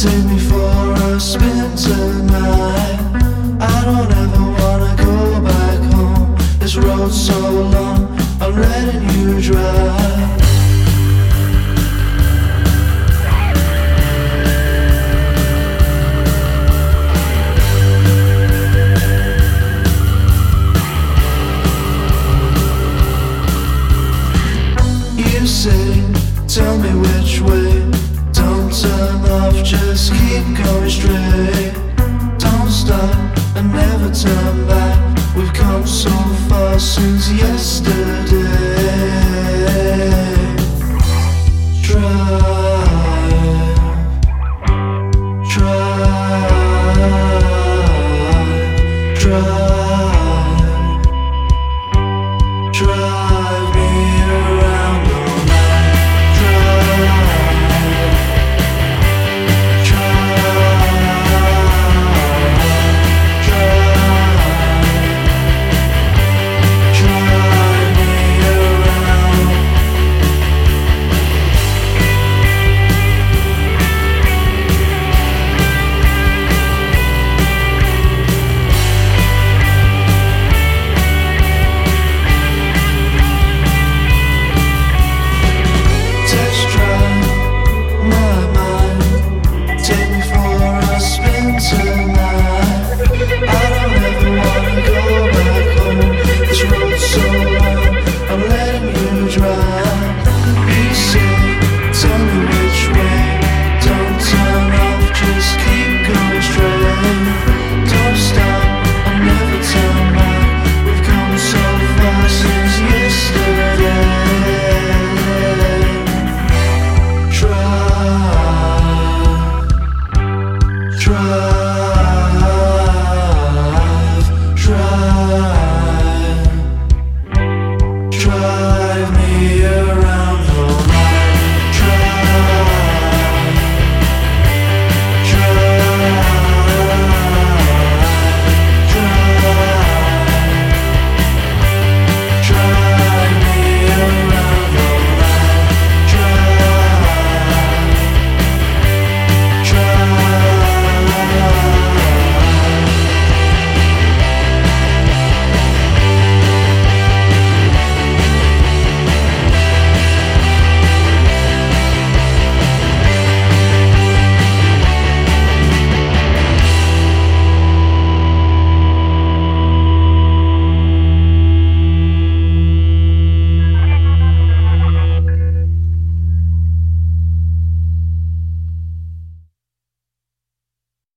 Take me for a spin tonight. I don't ever wanna go back home. This road's so long, I'm letting you drive. You say, Tell me which way Turn off, just keep going straight. Don't stop and never turn back. We've come so far since yesterday. Try, try, try.